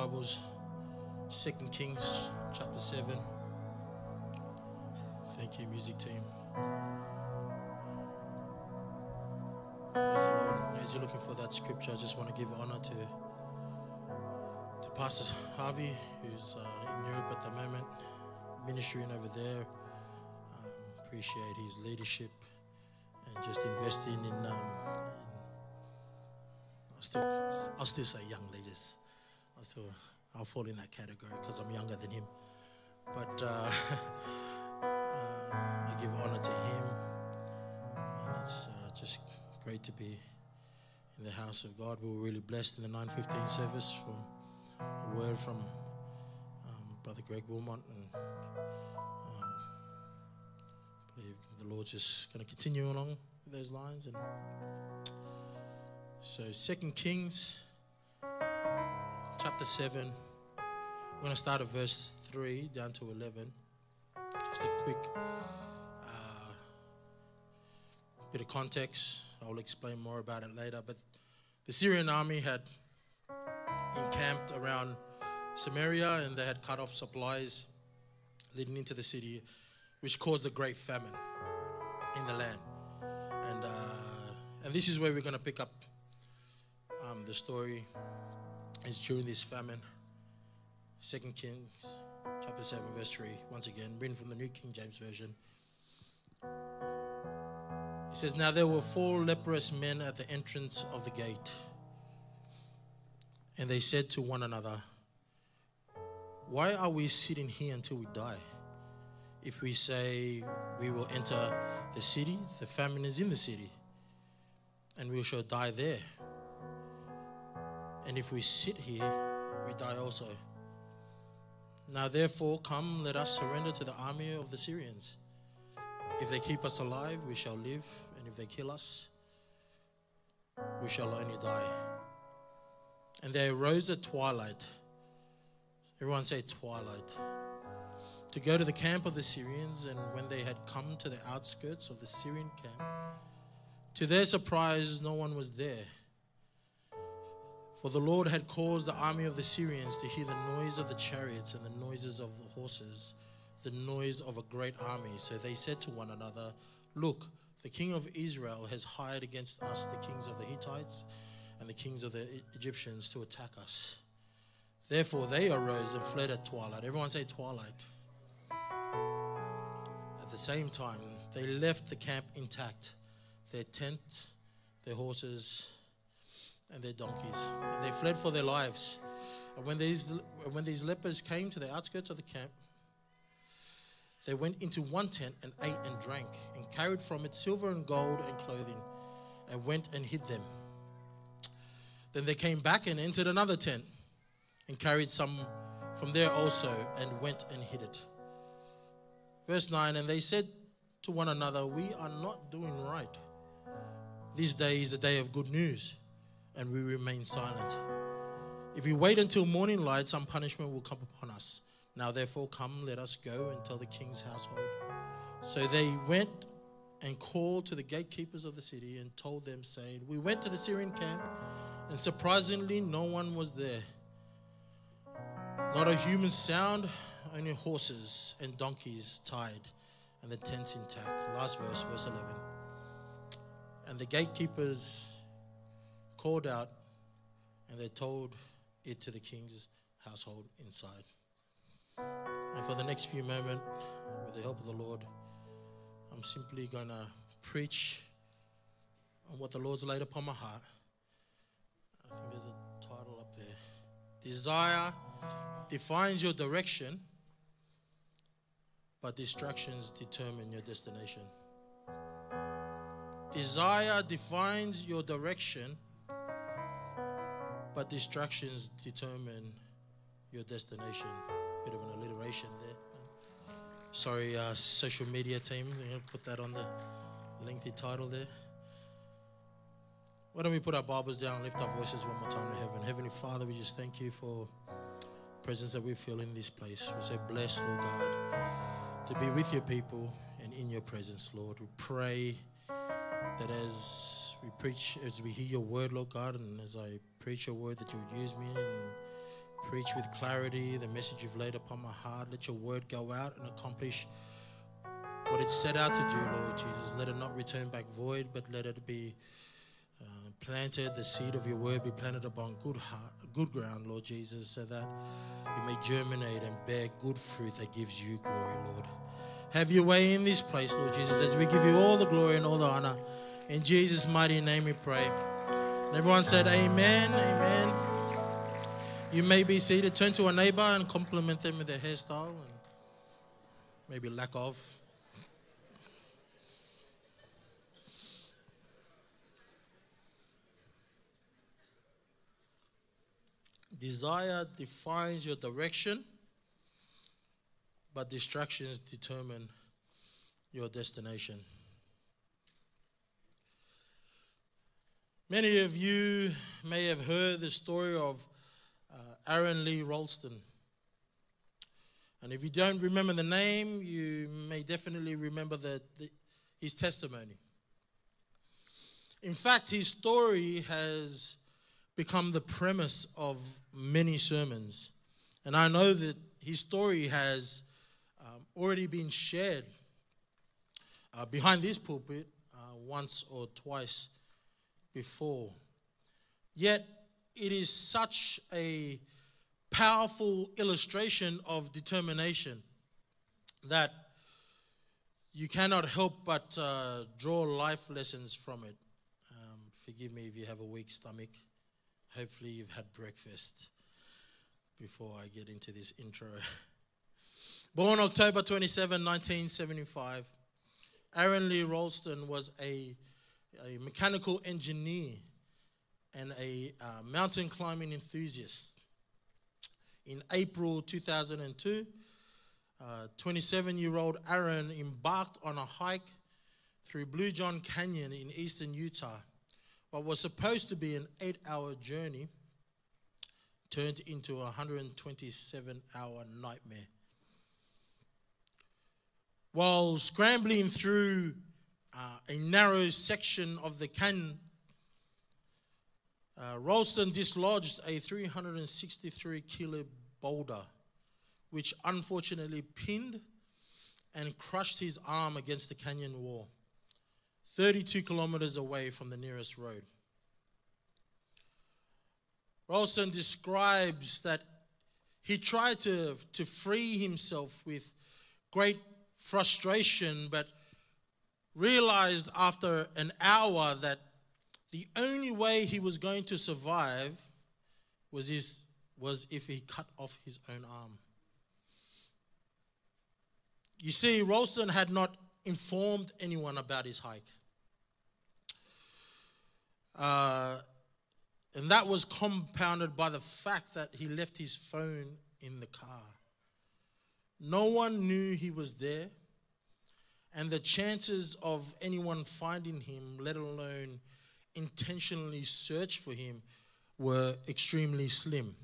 Bibles, Second Kings chapter 7. Thank you, music team. As you're looking for that scripture, I just want to give honor to to Pastor Harvey, who's uh, in Europe at the moment, ministering over there. Um, appreciate his leadership and just investing in. Um, I'll still, I'll still say young leaders. I'll I'll fall in that category because I'm younger than him. But uh, uh, I give honor to him, and it's uh, just great to be in the house of God. We were really blessed in the 915 service from a word from um, Brother Greg Wilmot, and um, I believe the Lord's just going to continue along those lines. And so, Second Kings, chapter seven. We're going to start at verse three down to eleven. Just a quick uh, bit of context. I'll explain more about it later. But the Syrian army had encamped around Samaria and they had cut off supplies leading into the city, which caused a great famine in the land. And, uh, and this is where we're going to pick up um, the story. Is during this famine. Second Kings chapter 7, verse 3, once again, written from the New King James Version. He says, Now there were four leprous men at the entrance of the gate. And they said to one another, Why are we sitting here until we die? If we say we will enter the city, the famine is in the city, and we shall die there. And if we sit here, we die also. Now, therefore, come, let us surrender to the army of the Syrians. If they keep us alive, we shall live, and if they kill us, we shall only die. And they arose at twilight. Everyone say twilight. To go to the camp of the Syrians, and when they had come to the outskirts of the Syrian camp, to their surprise, no one was there. For the Lord had caused the army of the Syrians to hear the noise of the chariots and the noises of the horses, the noise of a great army. So they said to one another, Look, the king of Israel has hired against us the kings of the Hittites and the kings of the Egyptians to attack us. Therefore they arose and fled at twilight. Everyone say twilight. At the same time, they left the camp intact their tents, their horses, and their donkeys. And they fled for their lives. And when these, when these lepers came to the outskirts of the camp, they went into one tent and ate and drank, and carried from it silver and gold and clothing, and went and hid them. Then they came back and entered another tent, and carried some from there also, and went and hid it. Verse 9 And they said to one another, We are not doing right. This day is a day of good news and we remain silent. If we wait until morning light, some punishment will come upon us. Now, therefore, come, let us go and tell the king's household. So they went and called to the gatekeepers of the city and told them, saying, We went to the Syrian camp, and surprisingly, no one was there. Not a human sound, only horses and donkeys tied, and the tents intact. Last verse, verse 11. And the gatekeepers called out and they told it to the king's household inside. And for the next few moments, with the help of the Lord, I'm simply going to preach on what the Lord's laid upon my heart. I think there's a title up there Desire defines your direction, but distractions determine your destination. Desire defines your direction, but distractions determine your destination. Bit of an alliteration there. Sorry, uh, social media team. I'm going to put that on the lengthy title there. Why don't we put our Bibles down and lift our voices one more time to heaven? Heavenly Father, we just thank you for the presence that we feel in this place. We say, Bless, Lord God, to be with your people and in your presence, Lord. We pray that as we preach, as we hear your word, Lord God, and as I preach your word, that you'll use me and preach with clarity the message you've laid upon my heart. Let your word go out and accomplish what it set out to do, Lord Jesus. Let it not return back void, but let it be uh, planted, the seed of your word be planted upon good heart, good ground, Lord Jesus, so that it may germinate and bear good fruit that gives you glory, Lord. Have your way in this place, Lord Jesus, as we give you all the glory and all the honor. In Jesus' mighty name we pray. And everyone said, Amen, Amen. You may be seated. Turn to a neighbor and compliment them with their hairstyle and maybe lack of. Desire defines your direction, but distractions determine your destination. Many of you may have heard the story of uh, Aron Lee Ralston. And if you don't remember the name, you may definitely remember the, the, his testimony. In fact, his story has become the premise of many sermons. And I know that his story has um, already been shared uh, behind this pulpit uh, once or twice before. Yet, it is such a powerful illustration of determination that you cannot help but uh, draw life lessons from it. Um, forgive me if you have a weak stomach. Hopefully, you've had breakfast before I get into this intro. Born October 27, 1975, Aron Lee Ralston was a, a mechanical engineer and a uh, mountain climbing enthusiast. In April 2002, 27 uh, Aron embarked on a hike through Blue John Canyon in eastern Utah. What was supposed to be an eight hour journey turned into a 127 hour nightmare. While scrambling through uh, a narrow section of the canyon, uh, Ralston dislodged a 363 kilo boulder, which unfortunately pinned and crushed his arm against the canyon wall, 32 kilometers away from the nearest road. Ralston describes that he tried to, to free himself with great frustration, but realized after an hour that the only way he was going to survive was, his, was if he cut off his own arm. You see, Ralston had not informed anyone about his hike. Uh, and that was compounded by the fact that he left his phone in the car. No one knew he was there, and the chances of anyone finding him, let alone intentionally search for him were extremely slim.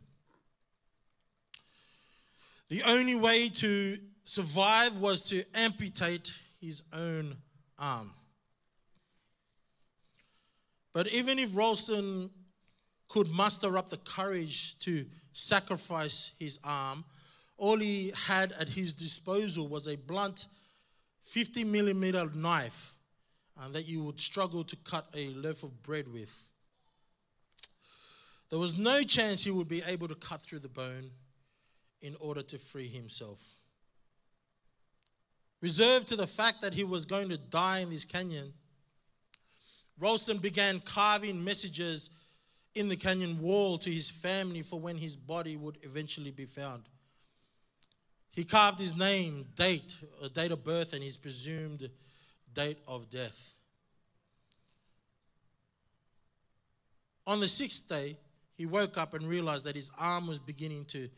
The only way to survive was to amputate his own arm. But even if Ralston could muster up the courage to sacrifice his arm, all he had at his disposal was a blunt 50 millimeter knife and that you would struggle to cut a loaf of bread with. There was no chance he would be able to cut through the bone in order to free himself. Reserved to the fact that he was going to die in this canyon, Ralston began carving messages in the canyon wall to his family for when his body would eventually be found. He carved his name, date, a date of birth, and his presumed date of death. On the sixth day, he woke up and realized that his arm was beginning to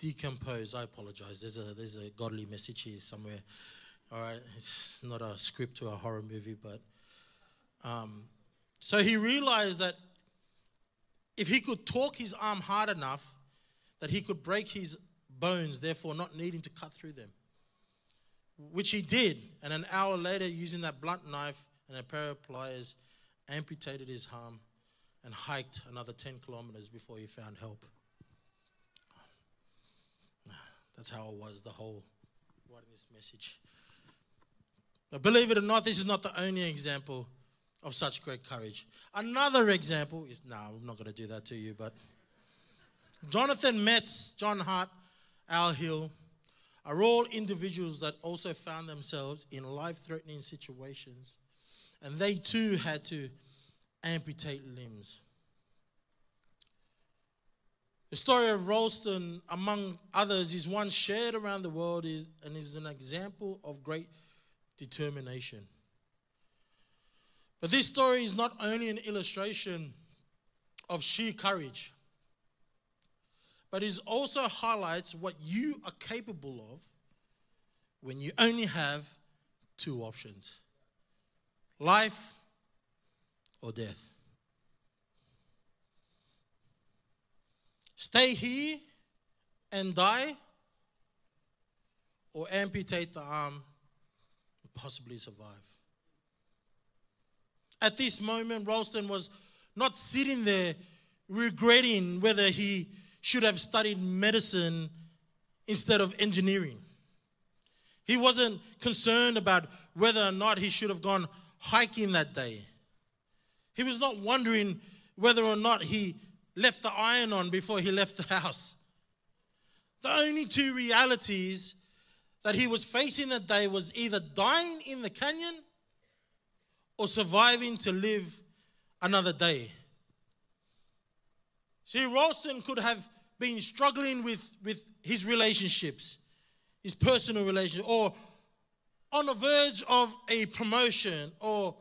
decompose. I apologize. There's a there's a godly message here somewhere. All right, it's not a script to a horror movie, but um, so he realized that if he could talk his arm hard enough, that he could break his bones, therefore not needing to cut through them. Which he did, and an hour later, using that blunt knife and a pair of pliers, amputated his arm and hiked another 10 kilometers before he found help. That's how it was, the whole writing this message. But believe it or not, this is not the only example of such great courage. Another example is no, nah, I'm not going to do that to you, but Jonathan Metz, John Hart, Al Hill are all individuals that also found themselves in life threatening situations, and they too had to amputate limbs. The story of Ralston, among others, is one shared around the world and is an example of great determination. But this story is not only an illustration of sheer courage, but it also highlights what you are capable of when you only have two options life or death. Stay here and die, or amputate the arm and possibly survive. At this moment, Ralston was not sitting there regretting whether he should have studied medicine instead of engineering. He wasn't concerned about whether or not he should have gone hiking that day. He was not wondering whether or not he left the iron on before he left the house. The only two realities that he was facing that day was either dying in the canyon or surviving to live another day. See, Ralston could have been struggling with, with his relationships, his personal relationship, or on the verge of a promotion, or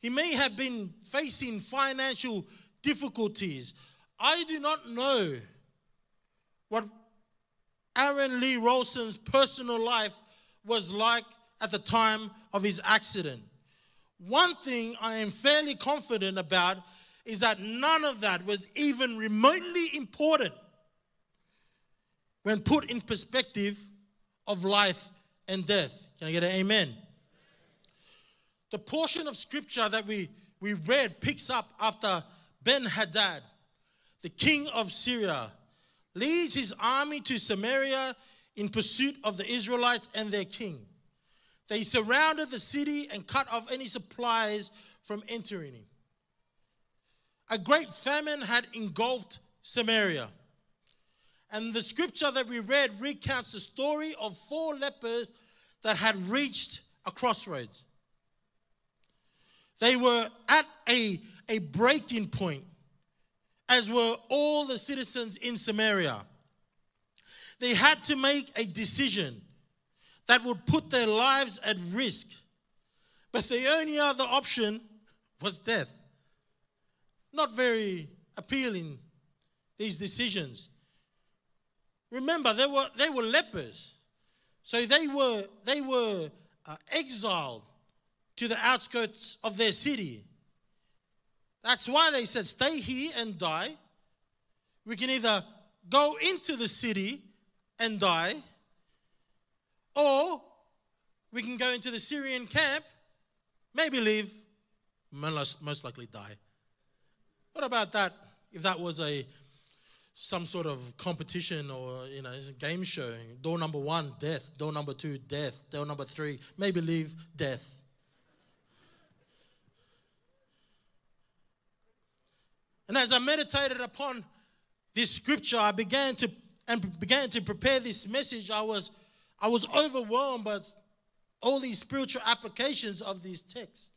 he may have been facing financial difficulties. I do not know what Aron Lee Ralston's personal life was like at the time of his accident. One thing I am fairly confident about is that none of that was even remotely important when put in perspective of life and death. Can I get an amen? The portion of scripture that we, we read picks up after Ben Hadad, the king of Syria, leads his army to Samaria in pursuit of the Israelites and their king. They surrounded the city and cut off any supplies from entering a great famine had engulfed Samaria. And the scripture that we read recounts the story of four lepers that had reached a crossroads. They were at a, a breaking point, as were all the citizens in Samaria. They had to make a decision that would put their lives at risk. But the only other option was death not very appealing, these decisions. Remember, they were, they were lepers. So they were, they were uh, exiled to the outskirts of their city. That's why they said, stay here and die. We can either go into the city and die, or we can go into the Syrian camp, maybe live, most, most likely die. What about that if that was a some sort of competition or you know game show? Door number one, death. Door number two, death. Door number three, maybe leave death. And as I meditated upon this scripture, I began to and began to prepare this message. I was I was overwhelmed by all these spiritual applications of these texts.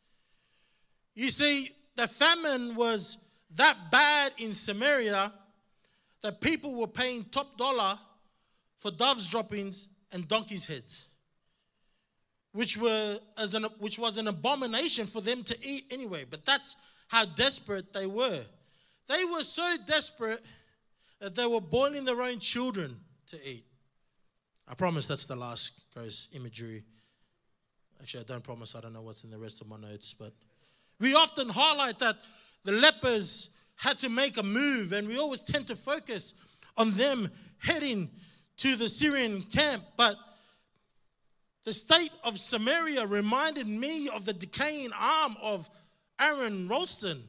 You see, the famine was that bad in Samaria that people were paying top dollar for doves droppings and donkeys' heads, which were as an which was an abomination for them to eat anyway. But that's how desperate they were. They were so desperate that they were boiling their own children to eat. I promise that's the last gross imagery. Actually, I don't promise. I don't know what's in the rest of my notes, but we often highlight that the lepers had to make a move, and we always tend to focus on them heading to the Syrian camp. But the state of Samaria reminded me of the decaying arm of Aron Ralston.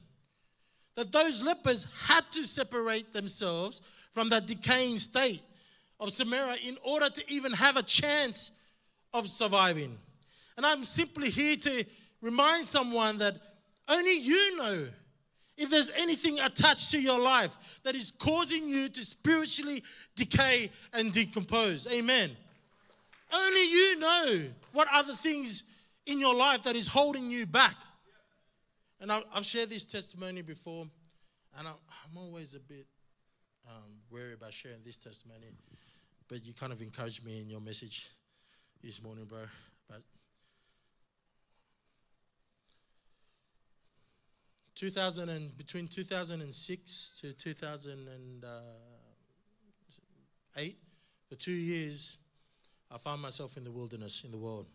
That those lepers had to separate themselves from that decaying state of Samaria in order to even have a chance of surviving. And I'm simply here to remind someone that only you know if there's anything attached to your life that is causing you to spiritually decay and decompose. Amen. Only you know what other things in your life that is holding you back. And I've shared this testimony before, and I'm always a bit um, wary about sharing this testimony, but you kind of encouraged me in your message this morning, bro. But 2000 and between 2006 to 2008, for two years, I found myself in the wilderness in the world.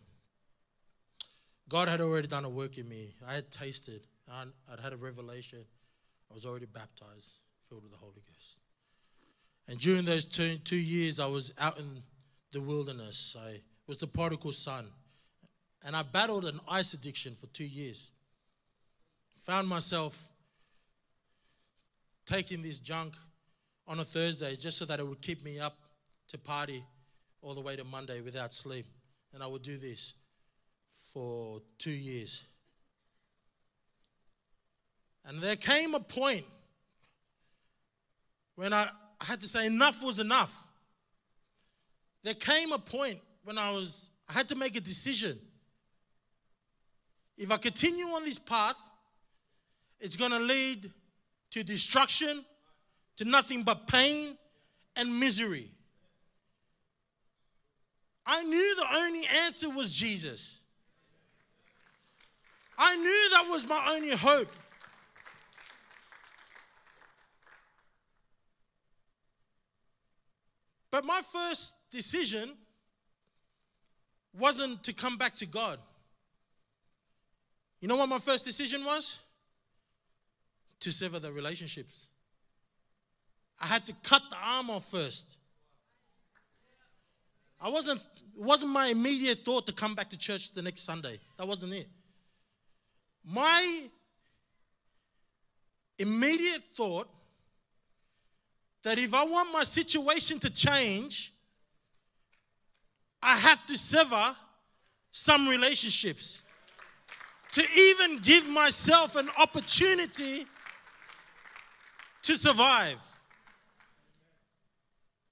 God had already done a work in me. I had tasted. I'd, I'd had a revelation. I was already baptized, filled with the Holy Ghost. And during those two, two years, I was out in the wilderness. I was the prodigal son. And I battled an ice addiction for two years found myself taking this junk on a Thursday just so that it would keep me up to party all the way to Monday without sleep. And I would do this for two years. And there came a point when I had to say enough was enough. There came a point when I was I had to make a decision. If I continue on this path, it's going to lead to destruction, to nothing but pain and misery. I knew the only answer was Jesus. I knew that was my only hope. But my first decision wasn't to come back to God. You know what my first decision was? To sever the relationships. I had to cut the arm off first. I wasn't, it wasn't my immediate thought to come back to church the next Sunday. That wasn't it. My immediate thought that if I want my situation to change, I have to sever some relationships to even give myself an opportunity to survive.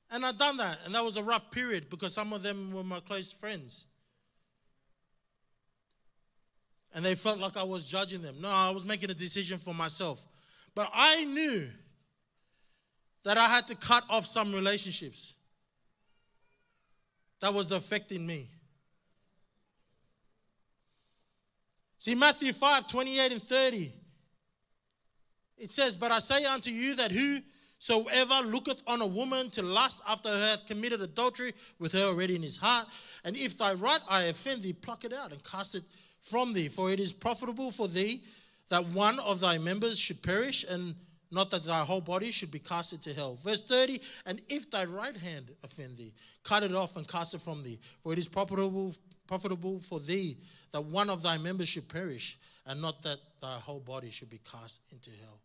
And I'd done that, and that was a rough period because some of them were my close friends. And they felt like I was judging them. No, I was making a decision for myself. But I knew that I had to cut off some relationships that was affecting me. See, Matthew 5 28 and 30 it says, But I say unto you that whosoever looketh on a woman to lust after her hath committed adultery with her already in his heart. And if thy right eye offend thee, pluck it out and cast it from thee. For it is profitable for thee that one of thy members should perish, and not that thy whole body should be cast into hell. Verse 30 And if thy right hand offend thee, cut it off and cast it from thee. For it is profitable, profitable for thee that one of thy members should perish, and not that thy whole body should be cast into hell.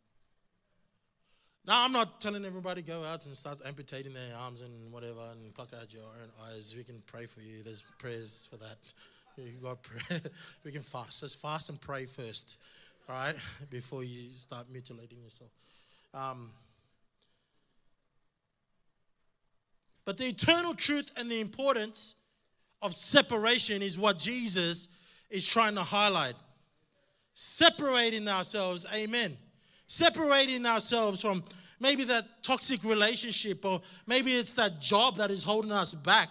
Now, I'm not telling everybody go out and start amputating their arms and whatever and pluck out your own eyes. We can pray for you. There's prayers for that. You got prayer. we can fast. Let's fast and pray first, all right, before you start mutilating yourself. Um, but the eternal truth and the importance of separation is what Jesus is trying to highlight. Separating ourselves, amen separating ourselves from maybe that toxic relationship, or maybe it's that job that is holding us back.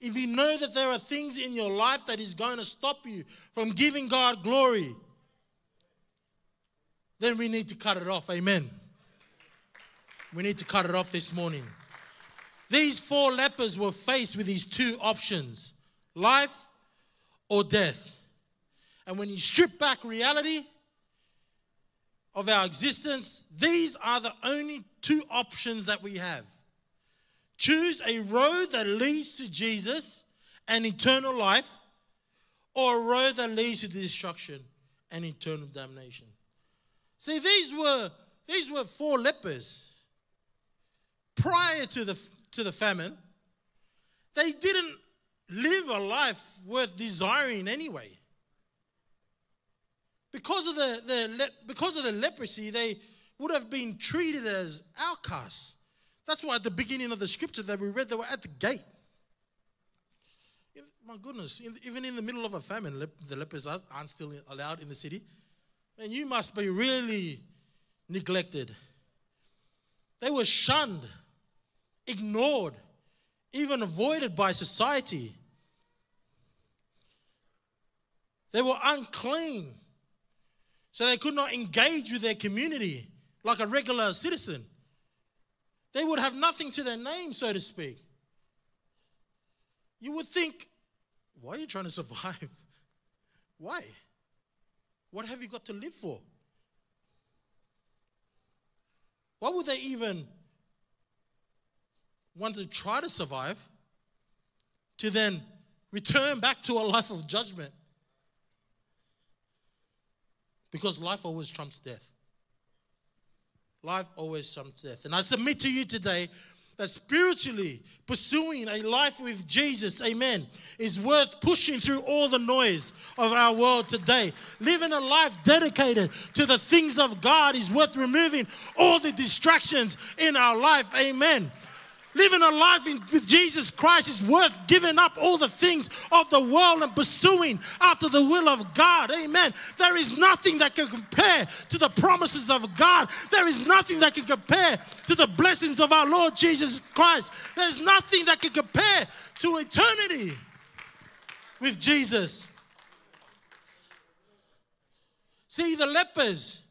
If you know that there are things in your life that is going to stop you from giving God glory, then we need to cut it off. Amen. We need to cut it off this morning. These four lepers were faced with these two options life or death. And when you strip back reality of our existence, these are the only two options that we have. Choose a road that leads to Jesus and eternal life, or a road that leads to destruction and eternal damnation. See, these were these were four lepers prior to the to the famine. They didn't live a life worth desiring anyway. Because of the, the, because of the leprosy, they would have been treated as outcasts. That's why at the beginning of the scripture that we read, they were at the gate. My goodness, even in the middle of a famine, the lepers aren't still allowed in the city. And you must be really neglected. They were shunned, ignored, even avoided by society. They were unclean. So they could not engage with their community like a regular citizen. They would have nothing to their name, so to speak. You would think, why are you trying to survive? Why? What have you got to live for? Why would they even want to try to survive to then return back to a life of judgment? Because life always trumps death. Life always trumps death. And I submit to you today that spiritually pursuing a life with Jesus, amen, is worth pushing through all the noise of our world today. Living a life dedicated to the things of God is worth removing all the distractions in our life, amen. Living a life in, with Jesus Christ is worth giving up all the things of the world and pursuing after the will of God. Amen. There is nothing that can compare to the promises of God. There is nothing that can compare to the blessings of our Lord Jesus Christ. There's nothing that can compare to eternity with Jesus. See, the lepers,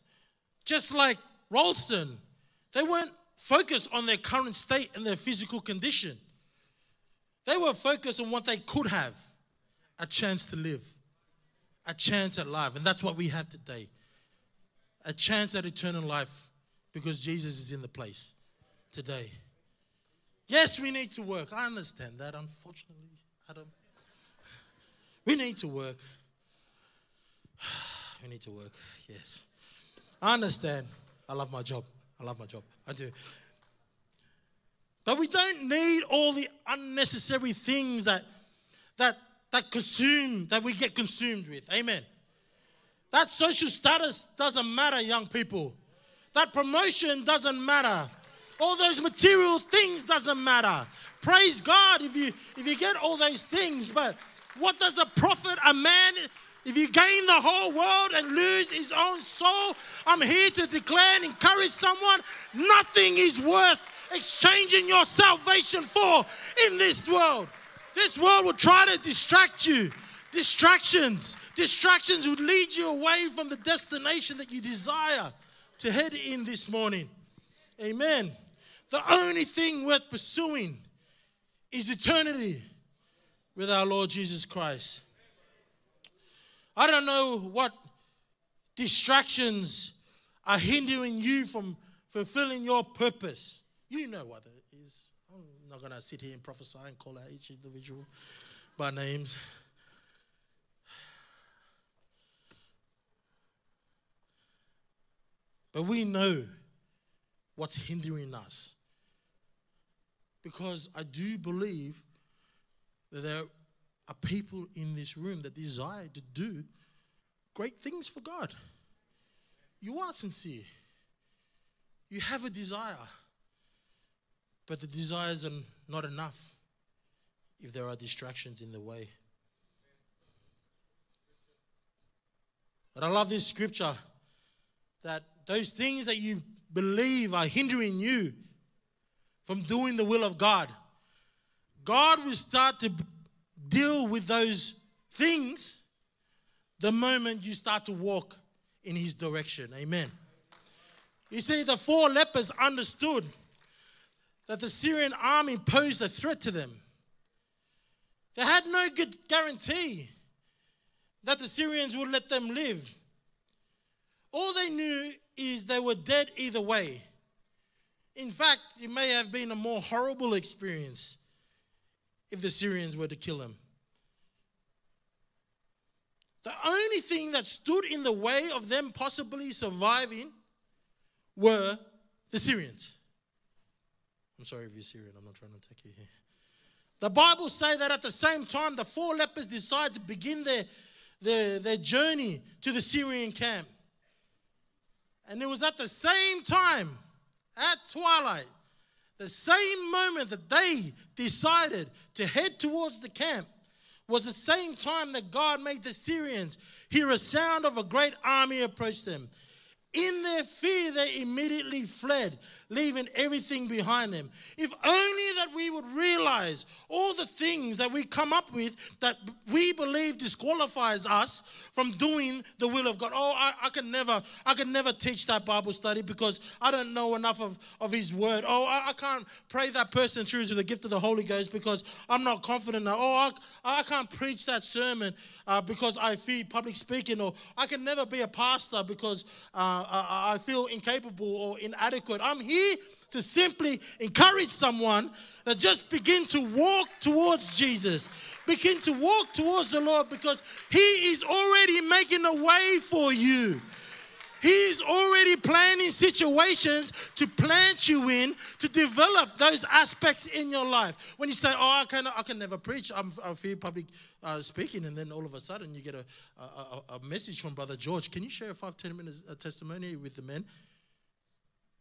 just like Ralston, they weren't focused on their current state and their physical condition. They were focused on what they could have a chance to live, a chance at life. And that's what we have today a chance at eternal life because Jesus is in the place today. Yes, we need to work. I understand that, unfortunately, Adam. We need to work. We need to work, yes. I understand. I love my job. I love my job. I do. But we don't need all the unnecessary things that that that consume that we get consumed with. Amen. That social status doesn't matter, young people. That promotion doesn't matter. All those material things doesn't matter. Praise God if you if you get all those things, but what does it profit a man if you gain the whole world and lose his own soul, I'm here to declare and encourage someone nothing is worth exchanging your salvation for in this world. This world will try to distract you. Distractions. Distractions would lead you away from the destination that you desire to head in this morning. Amen. The only thing worth pursuing is eternity with our Lord Jesus Christ. I don't know what distractions are hindering you from fulfilling your purpose. You know what it is. I'm not going to sit here and prophesy and call out each individual by names. But we know what's hindering us. Because I do believe that there are people in this room that desire to do great things for God. You are sincere. You have a desire. But the desires are not enough if there are distractions in the way. But I love this scripture that those things that you believe are hindering you from doing the will of God, God will start to deal with those things the moment you start to walk in His direction. Amen. You see, the four lepers understood that the Syrian army posed a threat to them. They had no good guarantee that the Syrians would let them live. All they knew is they were dead either way. In fact, it may have been a more horrible experience if the Syrians were to kill them. The only thing that stood in the way of them possibly surviving were the Syrians. I'm sorry if you're Syrian, I'm not trying to attack you here. The Bible say that at the same time, the four lepers decide to begin their, their, their journey to the Syrian camp. And it was at the same time, at twilight, the same moment that they decided to head towards the camp, was the same time that God made the Syrians hear a sound of a great army approach them. In their fear, they immediately fled, leaving everything behind them. If only that we would realize all the things that we come up with that we believe disqualifies us from doing the will of God. Oh, I, I can never, I can never teach that Bible study because I don't know enough of, of His Word. Oh, I, I can't pray that person through to the gift of the Holy Ghost because I'm not confident. Enough. Oh, I, I can't preach that sermon uh, because I fear public speaking, or I can never be a pastor because. Uh, I, I feel incapable or inadequate. I'm here to simply encourage someone that just begin to walk towards Jesus. Begin to walk towards the Lord because He is already making a way for you. He's already planning situations to plant you in to develop those aspects in your life. When you say, "Oh, I can, I can never preach," I'm, I feel public uh, speaking, and then all of a sudden you get a, a, a, message from Brother George. Can you share a five ten minute testimony with the men?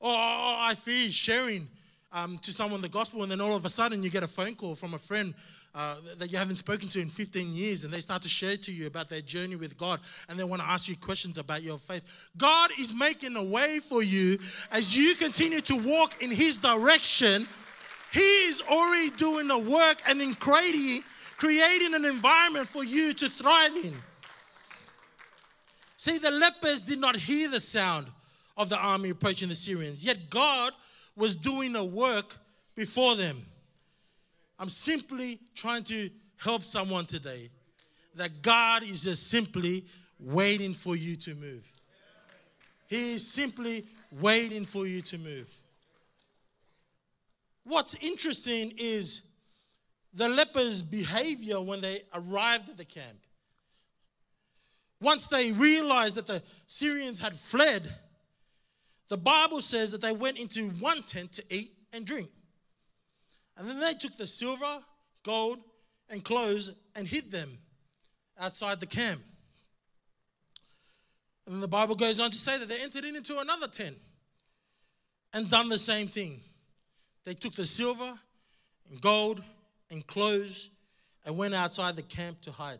Oh, I feel sharing um, to someone the gospel, and then all of a sudden you get a phone call from a friend uh, that you haven't spoken to in 15 years, and they start to share to you about their journey with God, and they want to ask you questions about your faith. God is making a way for you as you continue to walk in His direction. He is already doing the work and in creating, creating an environment for you to thrive in. See, the lepers did not hear the sound of the army approaching the Syrians, yet God was doing a work before them. I'm simply trying to help someone today that God is just simply waiting for you to move. He is simply waiting for you to move. What's interesting is the lepers' behavior when they arrived at the camp. Once they realized that the Syrians had fled, the Bible says that they went into one tent to eat and drink. And then they took the silver, gold, and clothes and hid them outside the camp. And then the Bible goes on to say that they entered into another tent and done the same thing. They took the silver and gold and clothes and went outside the camp to hide.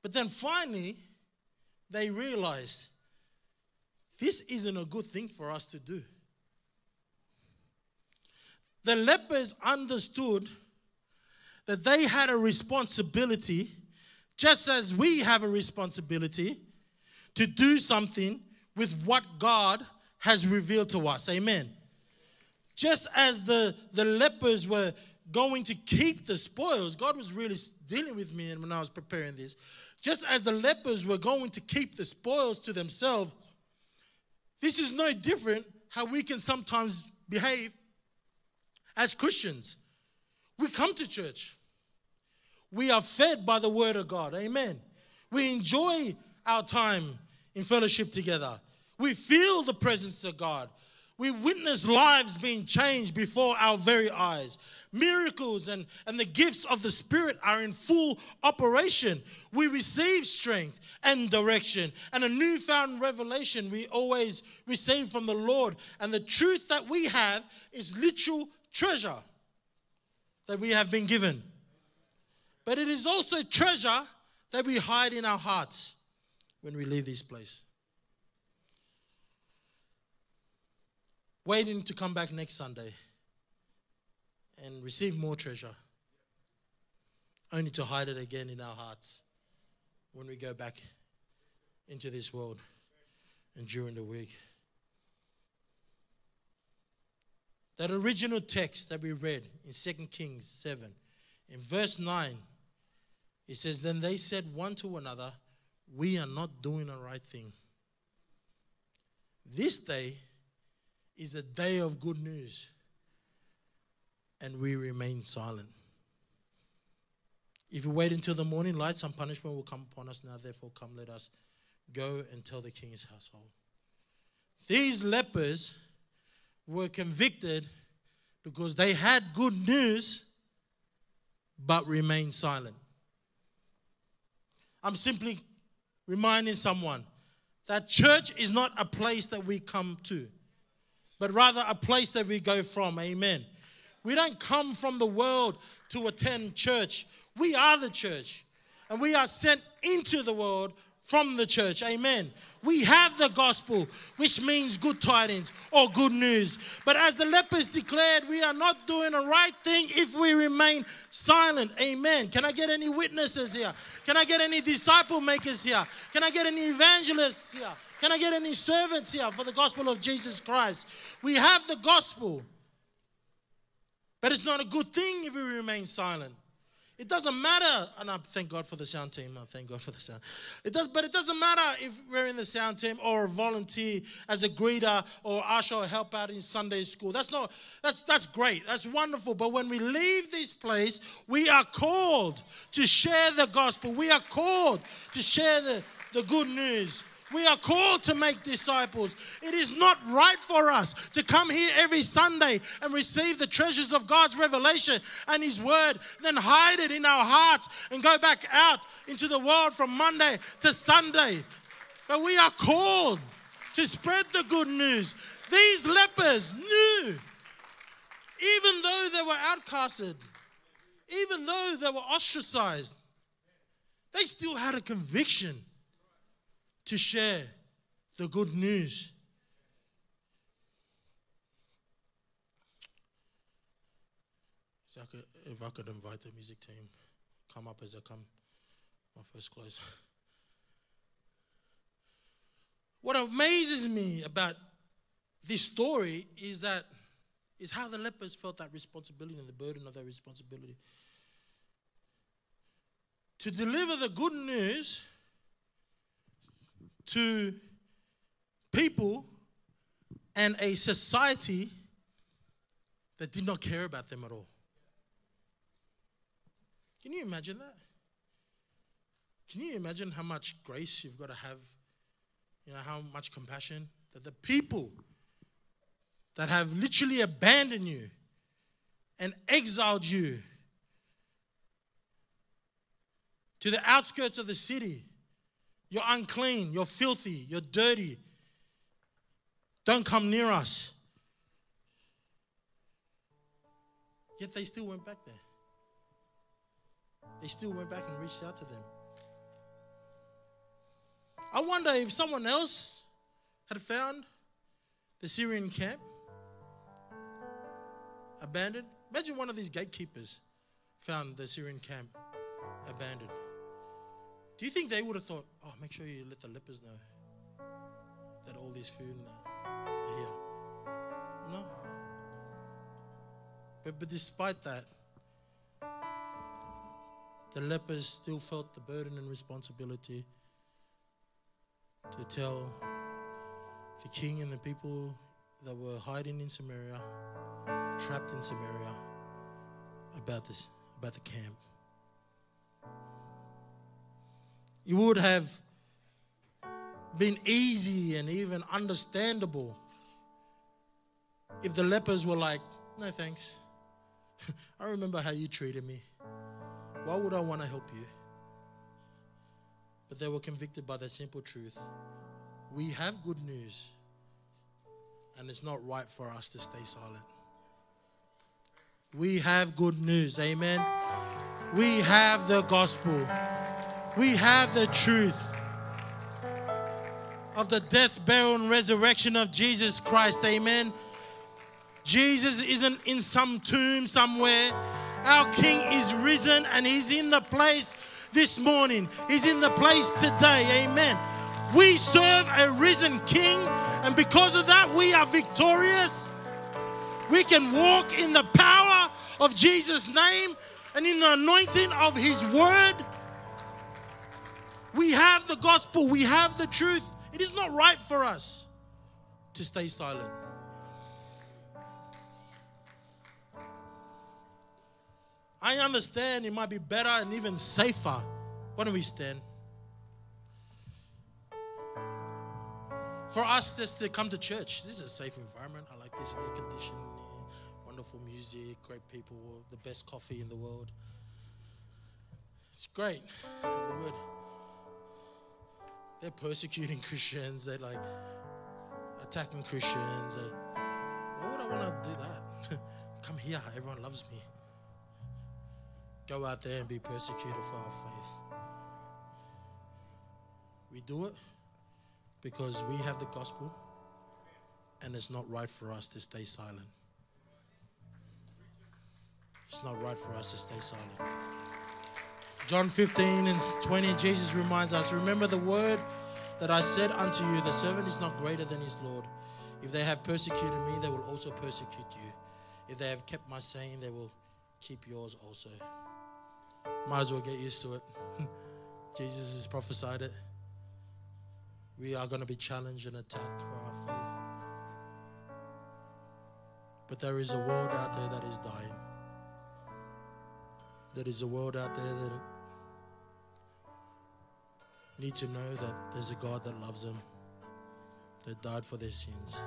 But then finally, they realized this isn't a good thing for us to do. The lepers understood that they had a responsibility, just as we have a responsibility, to do something with what God has revealed to us. Amen. Just as the, the lepers were going to keep the spoils, God was really dealing with me when I was preparing this. Just as the lepers were going to keep the spoils to themselves, this is no different how we can sometimes behave as Christians, we come to church. We are fed by the word of God. Amen. We enjoy our time in fellowship together. We feel the presence of God. We witness lives being changed before our very eyes. Miracles and, and the gifts of the Spirit are in full operation. We receive strength and direction and a newfound revelation we always receive from the Lord. And the truth that we have is literal treasure that we have been given, but it is also treasure that we hide in our hearts when we leave this place. Waiting to come back next Sunday and receive more treasure, only to hide it again in our hearts when we go back into this world and during the week. That original text that we read in 2 Kings 7, in verse 9, it says, Then they said one to another, We are not doing the right thing. This day is a day of good news, and we remain silent. If you wait until the morning light, some punishment will come upon us now. Therefore, come, let us go and tell the king's household. These lepers were convicted because they had good news but remained silent. I'm simply reminding someone that church is not a place that we come to, but rather a place that we go from. Amen. We don't come from the world to attend church. We are the church, and we are sent into the world from the church. Amen. We have the gospel, which means good tidings or good news. But as the lepers declared, we are not doing the right thing if we remain silent. Amen. Can I get any witnesses here? Can I get any disciple makers here? Can I get any evangelists here? Can I get any servants here for the gospel of Jesus Christ? We have the gospel. But it's not a good thing if we remain silent. It doesn't matter, and I thank God for the sound team. I thank God for the sound. It does, but it doesn't matter if we're in the sound team or a volunteer as a greeter or usher or help out in Sunday school. That's not. That's that's great. That's wonderful. But when we leave this place, we are called to share the gospel. We are called to share the, the good news. We are called to make disciples. It is not right for us to come here every Sunday and receive the treasures of God's revelation and His Word, then hide it in our hearts and go back out into the world from Monday to Sunday. But we are called to spread the good news. These lepers knew, even though they were outcasted, even though they were ostracized, they still had a conviction to share the good news. So I could, if I could invite the music team, come up as I come, my first close. What amazes me about this story is that is how the lepers felt that responsibility and the burden of that responsibility. To deliver the good news to people and a society that did not care about them at all. Can you imagine that? Can you imagine how much grace you've got to have? You know, how much compassion that the people that have literally abandoned you and exiled you to the outskirts of the city you're unclean. You're filthy. You're dirty. Don't come near us. Yet they still went back there. They still went back and reached out to them. I wonder if someone else had found the Syrian camp abandoned. Imagine one of these gatekeepers found the Syrian camp abandoned. Do you think they would have thought, oh, make sure you let the lepers know that all this food and that are here? No. But, but despite that, the lepers still felt the burden and responsibility to tell the king and the people that were hiding in Samaria, trapped in Samaria, about this, about the camp. It would have been easy and even understandable if the lepers were like, No thanks. I remember how you treated me. Why would I want to help you? But they were convicted by the simple truth we have good news, and it's not right for us to stay silent. We have good news. Amen. We have the gospel. We have the truth of the death, burial, and resurrection of Jesus Christ. Amen. Jesus isn't in some tomb somewhere. Our King is risen and He's in the place this morning. He's in the place today. Amen. We serve a risen King, and because of that, we are victorious. We can walk in the power of Jesus' name and in the anointing of His word. We have the gospel, we have the truth. It is not right for us to stay silent. I understand it might be better and even safer. Why don't we stand? For us just to come to church, this is a safe environment. I like this air conditioning, wonderful music, great people, the best coffee in the world. It's great. They're persecuting Christians. They're like attacking Christians. Why would I want to do that? Come here. Everyone loves me. Go out there and be persecuted for our faith. We do it because we have the gospel and it's not right for us to stay silent. It's not right for us to stay silent. John 15 and 20, Jesus reminds us Remember the word that I said unto you, the servant is not greater than his Lord. If they have persecuted me, they will also persecute you. If they have kept my saying, they will keep yours also. Might as well get used to it. Jesus has prophesied it. We are going to be challenged and attacked for our faith. But there is a world out there that is dying. There is a world out there that need to know that there's a God that loves them, that died for their sins.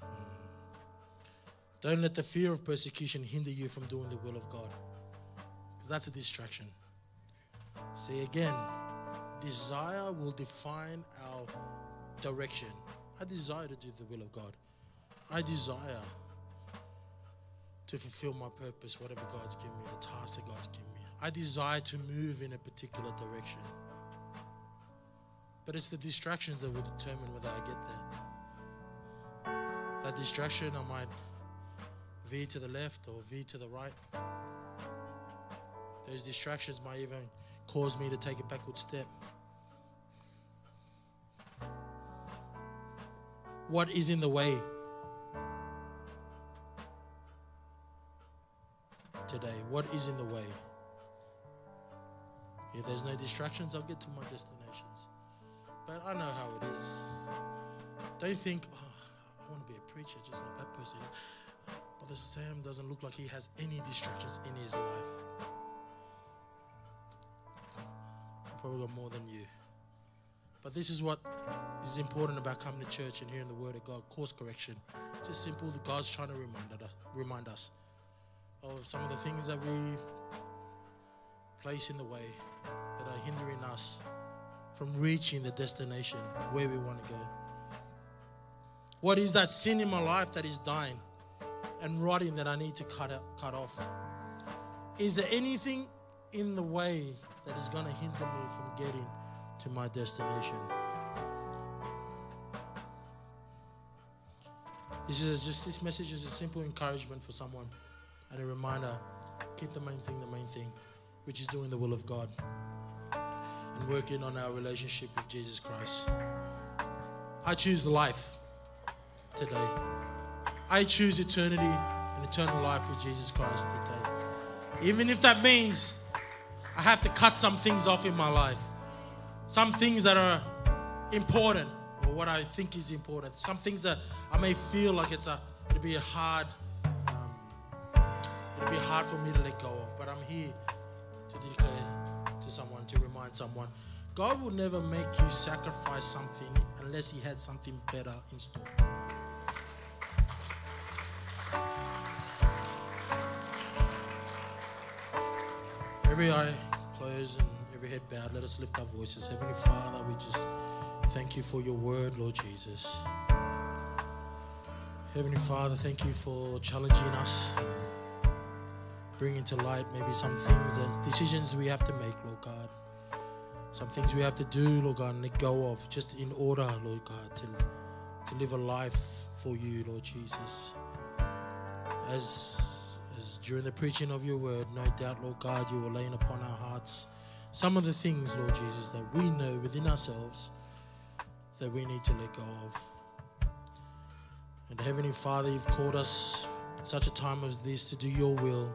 Hmm. Don't let the fear of persecution hinder you from doing the will of God. Because that's a distraction. Say again, desire will define our direction. I desire to do the will of God. I desire to fulfill my purpose, whatever God's given me, the task that God's given me. I desire to move in a particular direction. But it's the distractions that will determine whether I get there. That distraction, I might veer to the left or veer to the right. Those distractions might even cause me to take a backward step. What is in the way today? What is in the way? If there's no distractions, I'll get to my destinations. But I know how it is. Don't think, oh, I want to be a preacher just like that person. Brother Sam doesn't look like he has any distractions in his life. Probably got more than you. But this is what is important about coming to church and hearing the word of God, course correction. It's just simple God's trying to remind us of some of the things that we place in the way that are hindering us from reaching the destination where we want to go. What is that sin in my life that is dying and rotting that I need to cut, out, cut off? Is there anything in the way that is going to hinder me from getting to my destination? This is just this message is a simple encouragement for someone and a reminder keep the main thing the main thing, which is doing the will of God and working on our relationship with Jesus Christ. I choose life today. I choose eternity and eternal life with Jesus Christ today. Even if that means I have to cut some things off in my life, some things that are important or what I think is important, some things that I may feel like it's a it'll be a hard It'll be hard for me to let go of, but I'm here to declare to someone, to remind someone. God will never make you sacrifice something unless He had something better in store. Every eye closed and every head bowed, let us lift our voices. Heavenly Father, we just thank you for your word, Lord Jesus. Heavenly Father, thank you for challenging us bringing to light maybe some things and decisions we have to make, Lord God. Some things we have to do, Lord God, and let go of just in order, Lord God, to, to live a life for you, Lord Jesus. As, as during the preaching of your word, no doubt, Lord God, you were laying upon our hearts some of the things, Lord Jesus, that we know within ourselves that we need to let go of. And Heavenly Father, you've called us such a time as this to do your will,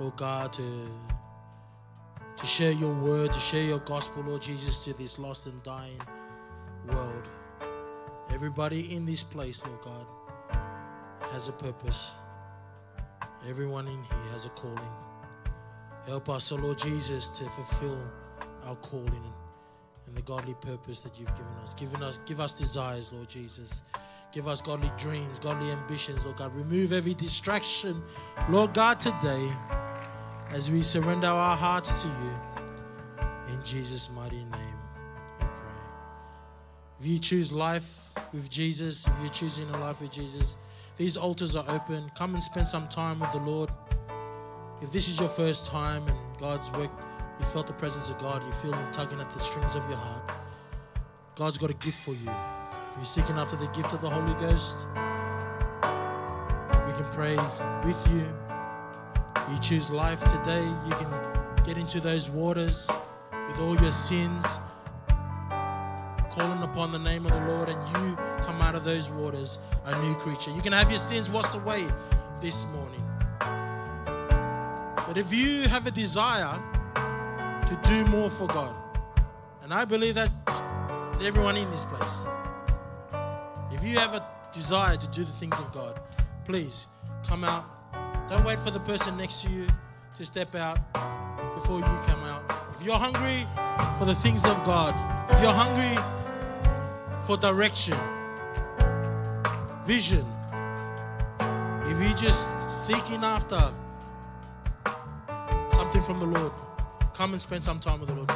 Lord God, to to share your word, to share your gospel, Lord Jesus, to this lost and dying world. Everybody in this place, Lord God, has a purpose. Everyone in here has a calling. Help us, O Lord Jesus, to fulfill our calling and the godly purpose that you've given us. Given us, give us desires, Lord Jesus. Give us godly dreams, godly ambitions, Lord God. Remove every distraction, Lord God, today as we surrender our hearts to you. In Jesus' mighty name, we pray. If you choose life with Jesus, if you're choosing a life with Jesus, these altars are open. Come and spend some time with the Lord. If this is your first time and God's work, you felt the presence of God, you feel Him tugging at the strings of your heart, God's got a gift for you. You're seeking after the gift of the Holy Ghost. We can pray with you. You choose life today. You can get into those waters with all your sins, calling upon the name of the Lord, and you come out of those waters a new creature. You can have your sins washed away this morning. But if you have a desire to do more for God, and I believe that to everyone in this place, if you have a desire to do the things of God, please come out. Don't wait for the person next to you to step out before you come out. If you're hungry for the things of God, if you're hungry for direction, vision, if you're just seeking after something from the Lord, come and spend some time with the Lord.